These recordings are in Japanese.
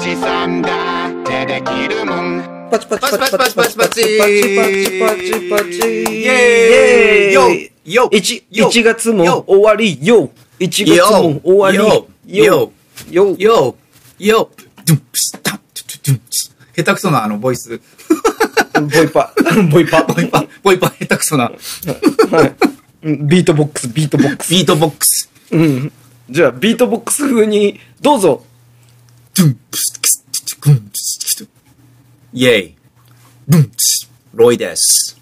しさんだってできるもん。パチパチパチパチパチパチパチパチパチパチイエーイ。 Yo yo 一 yo 一月も yo 終わり。 Yo 一月も終わり。 Yo yo yo yo yo ドゥンプスタントゥトゥトゥンプス下手くそなあのボイス。ボイパ。ボイパ。ボイパ、ボイパ。下手くそな。はい。うんビートボックスビートボックス。ビートボックス。うん。じゃあビートボックス風にどうぞイェイ。ドゥンプス。ロイです。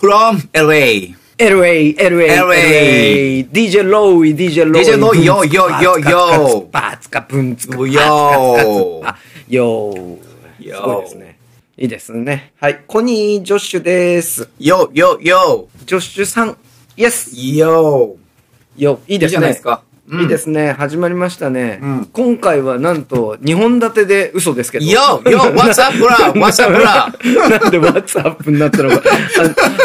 from LA。LA LA LA DJ ロイ DJ ロイ DJ ロイよよよよパツカブンツカよよよすごいですねいいですねはいコニージョッシュです yo yo yo ジョッシュさんイエスよよいいですねいいじゃないですかいいですね始まりましたねうん今回はなんと2本立てで嘘ですけどよよ What's up, bro? What's up, bro? なんで WhatsApp になったのか。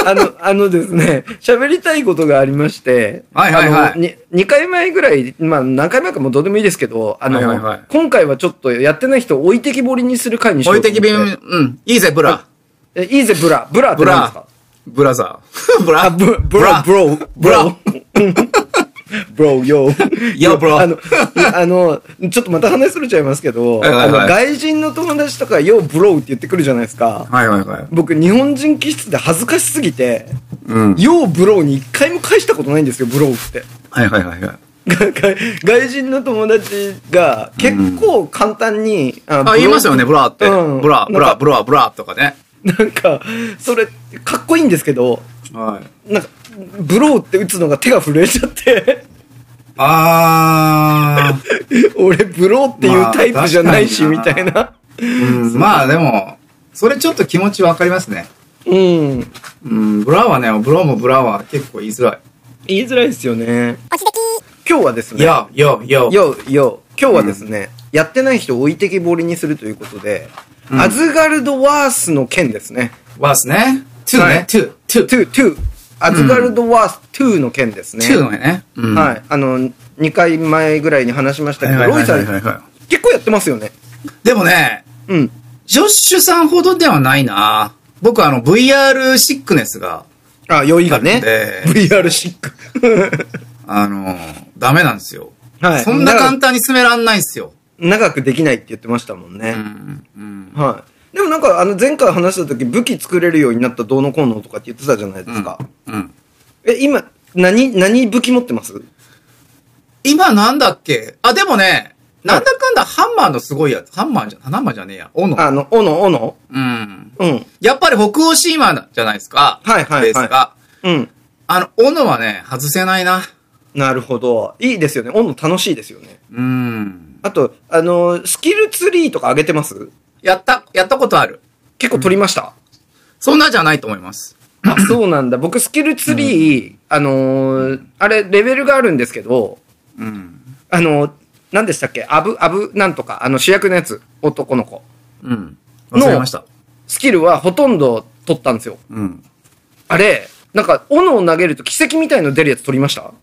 あの、あのですね、喋りたいことがありまして、はいはいはいあのに 2, 回前ぐらい、まあ何回前かもうどうでもいいですけど、あの、今回はちょっとやってない人を置いてきぼりにする回にしよ置うと思って。いてきびん、うん。いいぜ、ブラ。えいいぜ、 brah。Brah って何ですか？ Brother。Brah あ、ブ、brah、ブ bro。Bro、yo。Yo, bro あの、あの、ちょっとまた話すれちゃいますけど、はいはいはいあの、外人の友達とか、 yo, bro って言ってくるじゃないですか。はいはいはい。僕、日本人気質で恥ずかしすぎて、うん。 yo bro に一回も返したことないんですよ、 bro って。はいはいはいはい。が 外外人の友達が結構簡単に、ああ、言いますよね、 brah って。うん brah、brah、なんか brah、brah とかね。なんか、それ、かっこいいんですけど、はい。なんか、ブローって打つのが手が震えちゃって、あ 俺ブローっていうタイプじゃないし、まあみたいな。ー。うん、まあでも、それちょっと気持ちわかりますね。うん。うん、ブラはね、ブロもブラは結構言いづらい。言いづらいですよね。今日はですね、よ、よ、よ。よ、よ、今日はですね、やってない人を置いてきぼりにするということで、うんアズガルドラースの件ですね。ラースね。 Two はいね。 Two、two、two、2、2。アズガルドラース2の件ですね。のね。うんはい。あの、2回前ぐらいに話しましたけど、ロイさん、結構やってますよね。い。でもね、うん。ジョッシュさんほどではないな。僕あの VR sickness が、あ、酔いがね。で VR シック。あの、ダメなんですよ。はい。そんな簡単単に進めらんないんですよ。長くできないって言ってましたもんね。うん。うん。はい。でもなんか、あの、前回話した時、武器作れるようになったどうのこうのとかって言ってたじゃないですか。うん。え、今、何、何武器持ってます？今なんだっけ？あ、でもね、なんだかんだハンマーのすごいやつ。ハンマーじゃ、ハンマーじゃねえや。斧。あの、斧、斧？うん。うん。やっぱり北欧シーマーじゃないですか？はいはいはいベースが。うん。あの、斧はね、外せないな。なるほど。いいですよね。斧楽しいですよね。うん。あと、あの、スキルツリーとか上げてます？やった、やったことある。結構取りました、そんなじゃないと思います。あ、そうなんだ。僕、スキルツリー、あのーあれ、レベルがあるんですけど、うん。あのー何でしたっけ？アブ、アブなんとか、あの主役のやつ、男の子。うん。忘れました。スキルはほとんど取ったんですよ。うん。あれ、なんか、斧を投げると奇跡みたいの出るやつ取りました？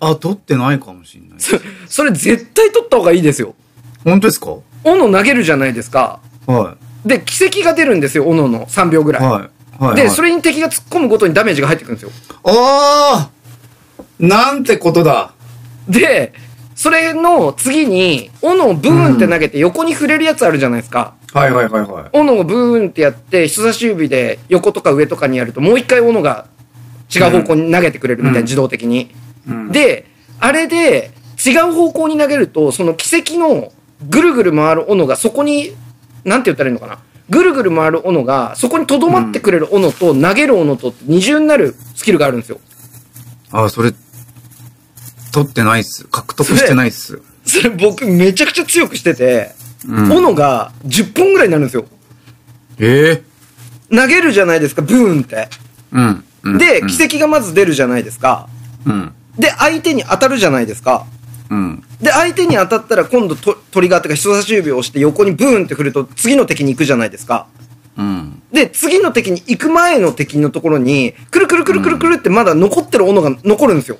あ、取ってないかもしれない。そそれ絶対取った方がいいですよ。本当ですか？斧投げるじゃないですか。はで、奇跡が出るんですよ、斧の3秒ぐい。らい。はい。はい。で、はいそれに敵が突っ込むごとにダメージが入ってくるんですよ。ああなんてことだ。で、それの次に、斧をブーンって投げて横に触れるやつあるじゃないですか。はいはいはいはい。斧をブーンってやって、人差し指で横とか上とかにやると、もう一回斧が違う方向に投げてくれるみたいな、うん自動的に。うん、で、あれで、違う方向に投げると、その奇跡のぐるぐる回る斧がそこに、なんて言ったらいいのかな？ぐるぐる回る斧が、そこに留まってくれる斧と投げる斧と二重になるスキルがあるんですよ。あ、それ、取ってないっす。獲得してないっす。それ僕めちゃくちゃ強くしてて、うん斧が10本ぐらいになるんですよ。ええ投げるじゃないですか、ブーンって。うん。うんで、うん奇跡がまず出るじゃないですか。うん。で、相手に当たるじゃないですか。うん。で、相手に当たったら今度トトリガーっていうか人差し指を押して横にブーンって振ると次の敵に行くじゃないですか。うん。で、次の敵に行く前の敵のところに、くるくるくるくるくるってまだ残ってる斧が残るんですよ。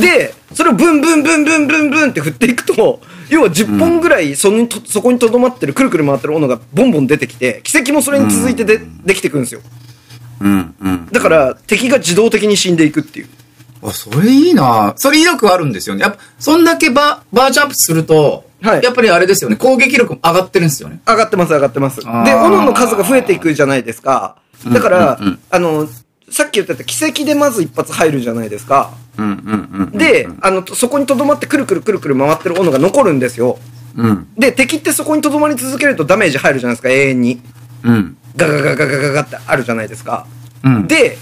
で、それをブンブンブンブンブンブンって振っていくと、要は10本ぐらいそのとそこにとどまってる、くるくる回ってる斧がボンボン出てきて、奇跡もそれに続いてで、できてくるんですよ。うん、うん。だから、敵が自動的に死んでいくっていう。あ、それいいなそれ威力あるんですよね。やっぱ、そんだけバー、バージョンアップすると、はいやっぱりあれですよね。攻撃力も上がってるんですよね。上がってます、上がってます。で、斧の数が増えていくじゃないですか。だから、あの、さっき言ってた奇跡でまず一発入るじゃないですか。うん、うん、うん。で、あの、そこにとどまってくるくるくるくる回ってる斧が残るんですよ。うん、で、敵ってそこにとどまり続けるとダメージ入るじゃないですか、永遠に。うん、ガガガガガガガってあるじゃないですか。うん。で、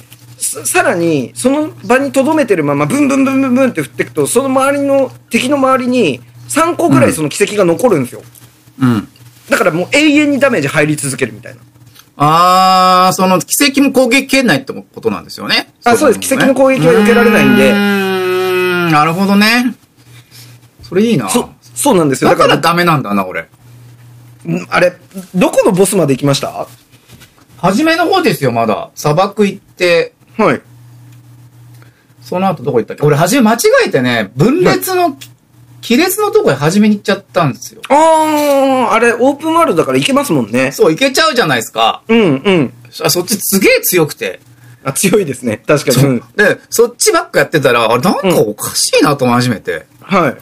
ささらに、その場に留めてるまま、ブンブンブンブンブンって振っていくと、その周りの、敵の周りに、3個ぐらいその奇跡が残るんですよ。うん。だからもう永遠にダメージ入り続けるみたいな。あー、その奇跡も攻撃圏内ってことなんですよね。あそうです奇跡の攻撃は避けられないんでうーん、なるほどね。それいいな。そ、そうなんですよ。だからら、ダメなんだな、俺。んあれ、どこのボスまで行きました？は初めの方ですよ、まだ。砂漠行って、い。その後どこ行ったっけ？俺、初め間違えてね、分裂の、亀裂のとこへ初めに行っちゃったんですよ。あー、あれ、オープンワールドだから行けますもんね。そう、行けちゃうじゃないですか。うん、うん。あそっちすげえ強くて。あ、強いですね。確かに。うん。で、そっちばっかやってたら、あれ、なんかおかしいなと思い始めて。はい。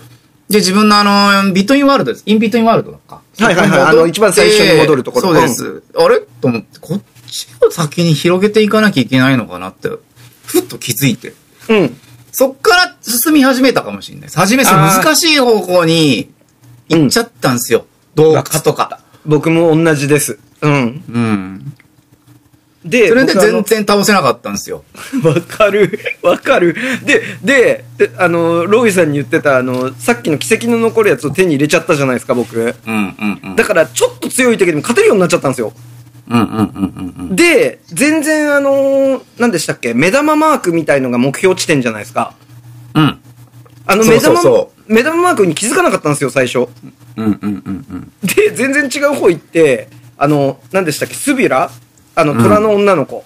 で、自分のあの、ビットインワールドです。インビットインワールドか。はいはいはいあの一番最初に戻るところそうです。あれ？と思って、こっちを先に広げていかなきゃいけないのかなって、ふっと気づいて。うん。そっから進み始めたかもしれないです。初め、難しい方向に行っちゃったんですよ。洞窟とか。僕も同じです。うん。うん。で、それで全然倒せなかったんですよ。わかる。わかる。で、で、であの、ロイさんに言ってた、あの、さっきの奇跡の残るやつを手に入れちゃったじゃないですか、僕。うんうんうん。だから、ちょっと強い敵でも勝てるようになっちゃったんですよ。うんうんうんうんうん。で、全然あのー、何でしたっけ？目玉マークみたいのが目標地点じゃないですか。うん。あの、そう目玉、そうそ目玉マークに気づかなかったんですよ、最初。うんうんうんうん。で、全然違う方行って、あの、何でしたっけ？スビラ？あの、虎の女の子。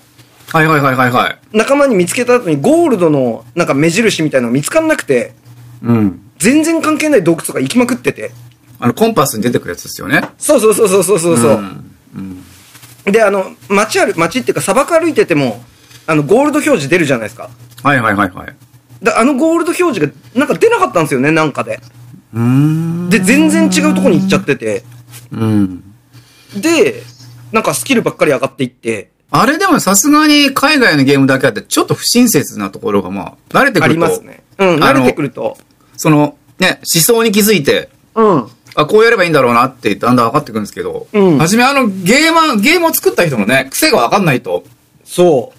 はいはいはいはいはい。仲間に見つけた後にゴールドのなんか目印みたいなのが見つかんなくて、うん。全然関係ない洞窟とか行きまくってて。あの、コンパスに出てくるやつですよね。そうそうそうそうそうそう。うんうんで、あの、街ある、街っていうか砂漠歩いてても、あの、ゴールド表示出るじゃないですか。はいはいはいはい。だあのゴールド表示がなんか出なかったんですよね、なんかで。で、全然違うとこに行っちゃってて。うん。で、なんかスキルばっかり上がっていって、あれでもさすがに海外のゲームだけあって、ちょっと不親切なところがまあ、慣れてくると。ありますね。うん、慣れてくると。その、ね、思想に気づいて、うん。あ、こうやればいいんだろうなってだんだん分かってくるんですけど、うん初めあのゲーマー、ゲームを作った人のね、癖が分かんないと、そ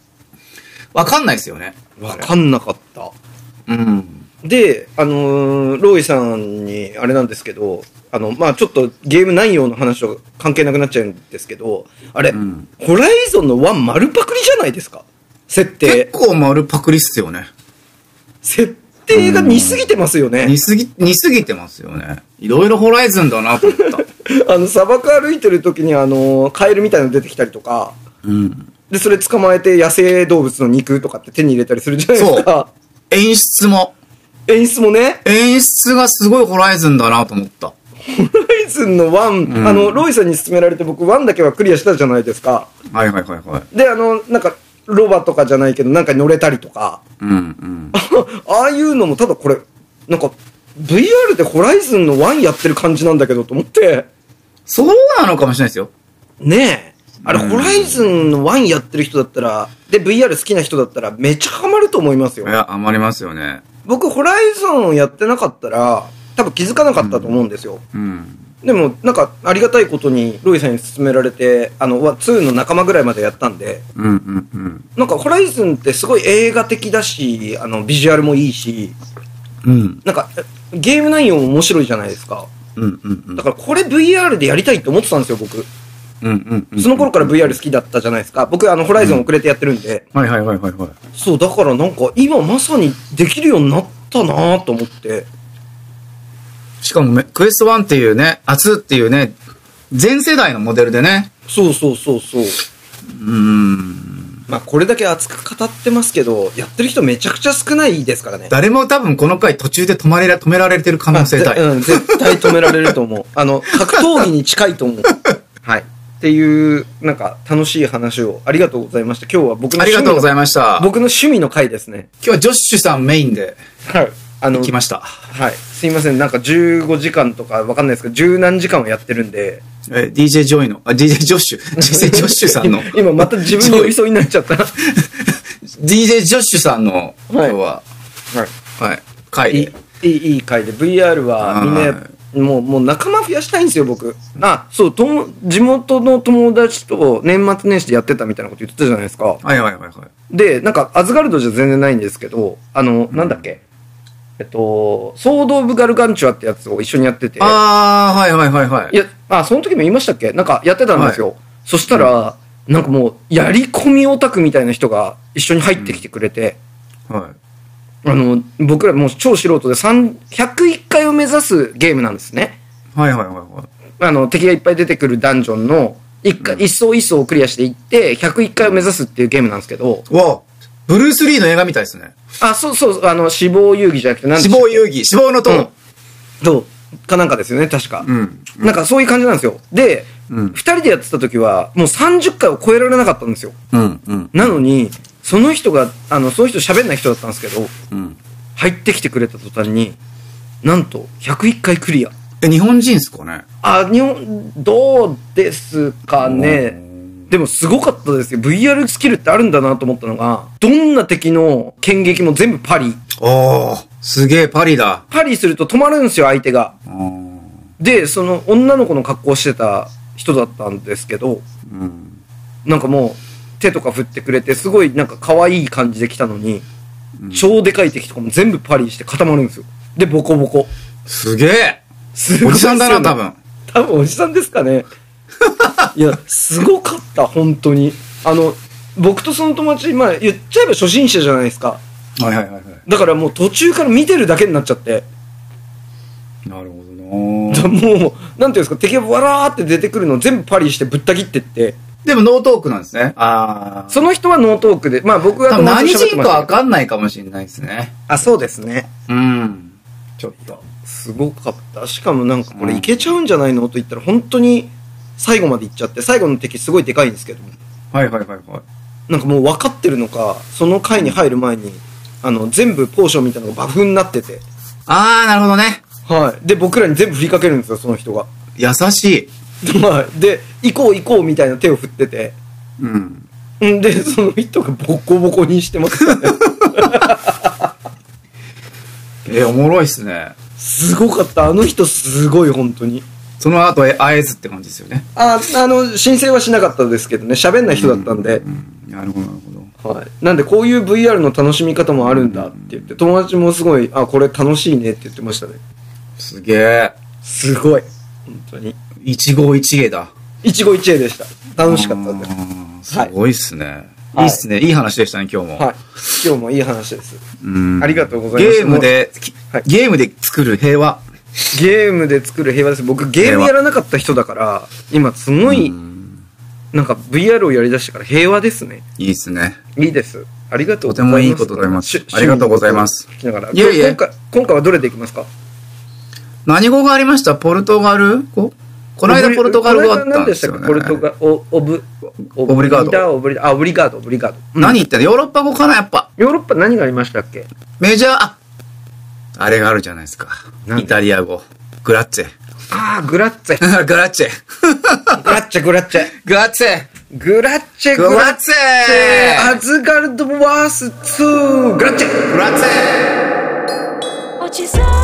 分かんないですよね。う。わかんなかった。うん。で、あのーロイさんに、あれなんですけど、あの、まあちょっとゲーム内容の話と関係なくなっちゃうんですけど、あれ、んホライゾンの1丸パクリじゃないですか？設結定。構丸パクリっすよね。設定が似すぎてますよね。似すぎ、似すぎてますよね。いろいろホライズンだなと思った。あの、砂漠歩いてる時にあの、カエルみたいなの出てきたりとか、うん。で、それ捕まえて野生動物の肉とかって手に入れたりするじゃないですか。演出も、演出もね、演出がすごいホライズンだなと思った。ホライズンの1、うんあの、ロイさんに勧められて僕1だけはクリアしたじゃないですか。はいはいはいはい。で、あの、なんか、ロバとかじゃないけど、なんか乗れたりとか、うんうん。ああいうのも、ただこれ、なんか、VR でホライズンの1やってる感じなんだけどと思って、そうなのかもしれないですよ。ねえ。あれ、うんホライズンの1やってる人だったら、で、VR 好きな人だったら、めっちゃハマると思いますよい。や、余りますよね。僕、ホライズンやってなかったら、多分気づかなかったと思うんですよ。うん。でも、なんか、ありがたいことに、ロイさんに勧められて、あの、わ2の仲間ぐらいまでやったんで、うんうんうん。なんか、ホライズンってすごい映画的だし、あの、ビジュアルもいいし、うん。なんか、ゲーム内容も面白いじゃないですか。うんうんうん。だから、これ VR でやりたいって思ってたんですよ、僕。うんうんうん。その頃から VR 好きだったじゃないですか。僕、あの、ホライズン遅れてやってるんで。はいはいはいはいはい。そう、だからなんか、今まさにできるようになったなと思って。しかもめ、クエスト1っていうね、熱っていうね、全世代のモデルでね。そうそうそうそう。うーん。まあこれだけ熱く語ってますけど、やってる人めちゃくちゃ少ないですからね。誰も多分この回途中で止まれら、止められてる可能性大。ぜうん、絶対止められると思う。あの、格闘技に近いと思う。はい。っていう、なんか楽しい話をありがとうございました。今日は僕のありがとうございまました。僕の趣味の回ですね。今日はジョッシュさんメインではい。あの、来ました。はい。すいません。なんか15時間とかわかんないですけど、十何時間をやってるんで。え、DJ ロイの、あ、DJ ジョッシュ、DJ ジョッシュさんの、今また自分に寄り添いになっちゃった。は DJ ジョッシュさんの、今日は、はい、回い。いで。い、いいい回で。VR はみんなもう、もう仲間増やしたいんですよ、僕。あ、そう、とも、地元の友達と年末年始でやってたみたいなこと言ってたじゃないですか。はいはいはいはい。で、なんか、アズガルドじゃ全然ないんですけど、あの、なんだっけ？えっと、ソード・オブ・ガルガンチュアってやつを一緒にやってて。あー、はいはいはいはい。いや、あ、その時も言いましたっけ？なんかやってたんですよ。そしたら、なんかもう、やり込みオタクみたいな人が一緒に入ってきてくれて、はあの、僕らもう超素人で3 101回を目指すゲームなんですね。い。はいはいはいはい。あの、敵がいっぱい出てくるダンジョンの、一回、一層一層をクリアしていって、101回を目指すっていうゲームなんですけど、わブルース・リーの映画みたいですね。あ、そうそう、あの、死亡遊戯じゃなくて、なん死亡遊戯、死亡の塔。うんそう。かなんかですよね、確か。うん。なんかそういう感じなんですよ。で、うん二人でやってた時は、もう30回を超えられなかったんですよ。うん。うん。なのに、その人が、あの、その人喋んない人だったんですけど、うん。入ってきてくれた途端に、なんと、101回クリア。え、日本人っすかね？あ、日本、どうですかね？でもすごかったですよ。VR スキルってあるんだなと思ったのが、どんな敵の剣撃も全部パリ。おー、すげえ、パリだ。パリすると止まるんですよ、相手が。で、その女の子の格好をしてた人だったんですけど、うん。なんかもう手とか振ってくれて、すごいなんか可愛い感じで来たのに、超でかい敵とかも全部パリして固まるんですよ。で、ボコボコ。すげえすごいおじさんだな、多分。多分おじさんですかね。いや、すごかった、本当に。あの、僕とその友達、まあ言っちゃえば初心者じゃないですか。はいはいはいはい。だからもう途中から見てるだけになっちゃって。なるほどなだもう、なんていうんですか、敵がわらーって出てくるのを全部パリしてぶった切ってって、でもノートークなんですね。ああ。その人はノートークで、まあ僕が多分何人かわかんないかもしれないですね。あ、そうですね。うん。ちょっと。すごかった。しかもなんかこれうんいけちゃうんじゃないの？と言ったら本当に最後まで行っちゃって、最後の敵すごいでかいんですけど、はいはいはいはい。なんかもう分かってるのか、その回に入る前に、あの、全部ポーションみたいなのがバフになってて、ああ、なるほどね。はい。で、僕らに全部振りかけるんですよ、その人が。優しい。はい。で、行こう行こうみたいな手を振ってて、うん。んで、その人がボコボコにしてますよね。え、おもろいっすね。すごかった。あの人すごい、本当に。その後、え会えずって感じですよね。あ、あの、申請はしなかったですけどね、喋んない人だったんで。うん。なるほどなるほど。はい。なんで、こういう VR の楽しみ方もあるんだって言って、友達もすごい、あ、これ楽しいねって言ってましたね。すげえ。すごい。本当に。一期一会だ。一期一会でした。楽しかったんで。うんすごいっすね。はいいいっすね。いい話でしたね、今日も。はい。今日もいい話です。うんありがとうございますゲームで、はいゲームで作る平和。ゲームで作る平和です。僕、ゲームやらなかった人だから、今すごい、なんか VR をやりだしてから平和ですね。いいっすね。いいです。ありがとうございます。とてもいいことでございますしありがとうございます。いえいえ今回、今回はどれでいきますか？何語がありました？ポルトガル語？この間ポルトガル語あったんですよね。この間何でしたっけ？ポルトガル、オオブ、オオブリガードオブリあ、オブリガード、オブリガード。うん何言ってんの？ヨーロッパ語かなやっぱ。ヨーロッパ何がありましたっけ？メジャー、あ、あれがあるじゃないですか。何イタリア語。グラッツェ。ああ、グラッツ ェ。グラッチェ。グラッチェ、グラッチェ。グラッツェ。グラッチェ、グラッツェアズガルドワース2、グラッチェ。グラッツェ。落ちそう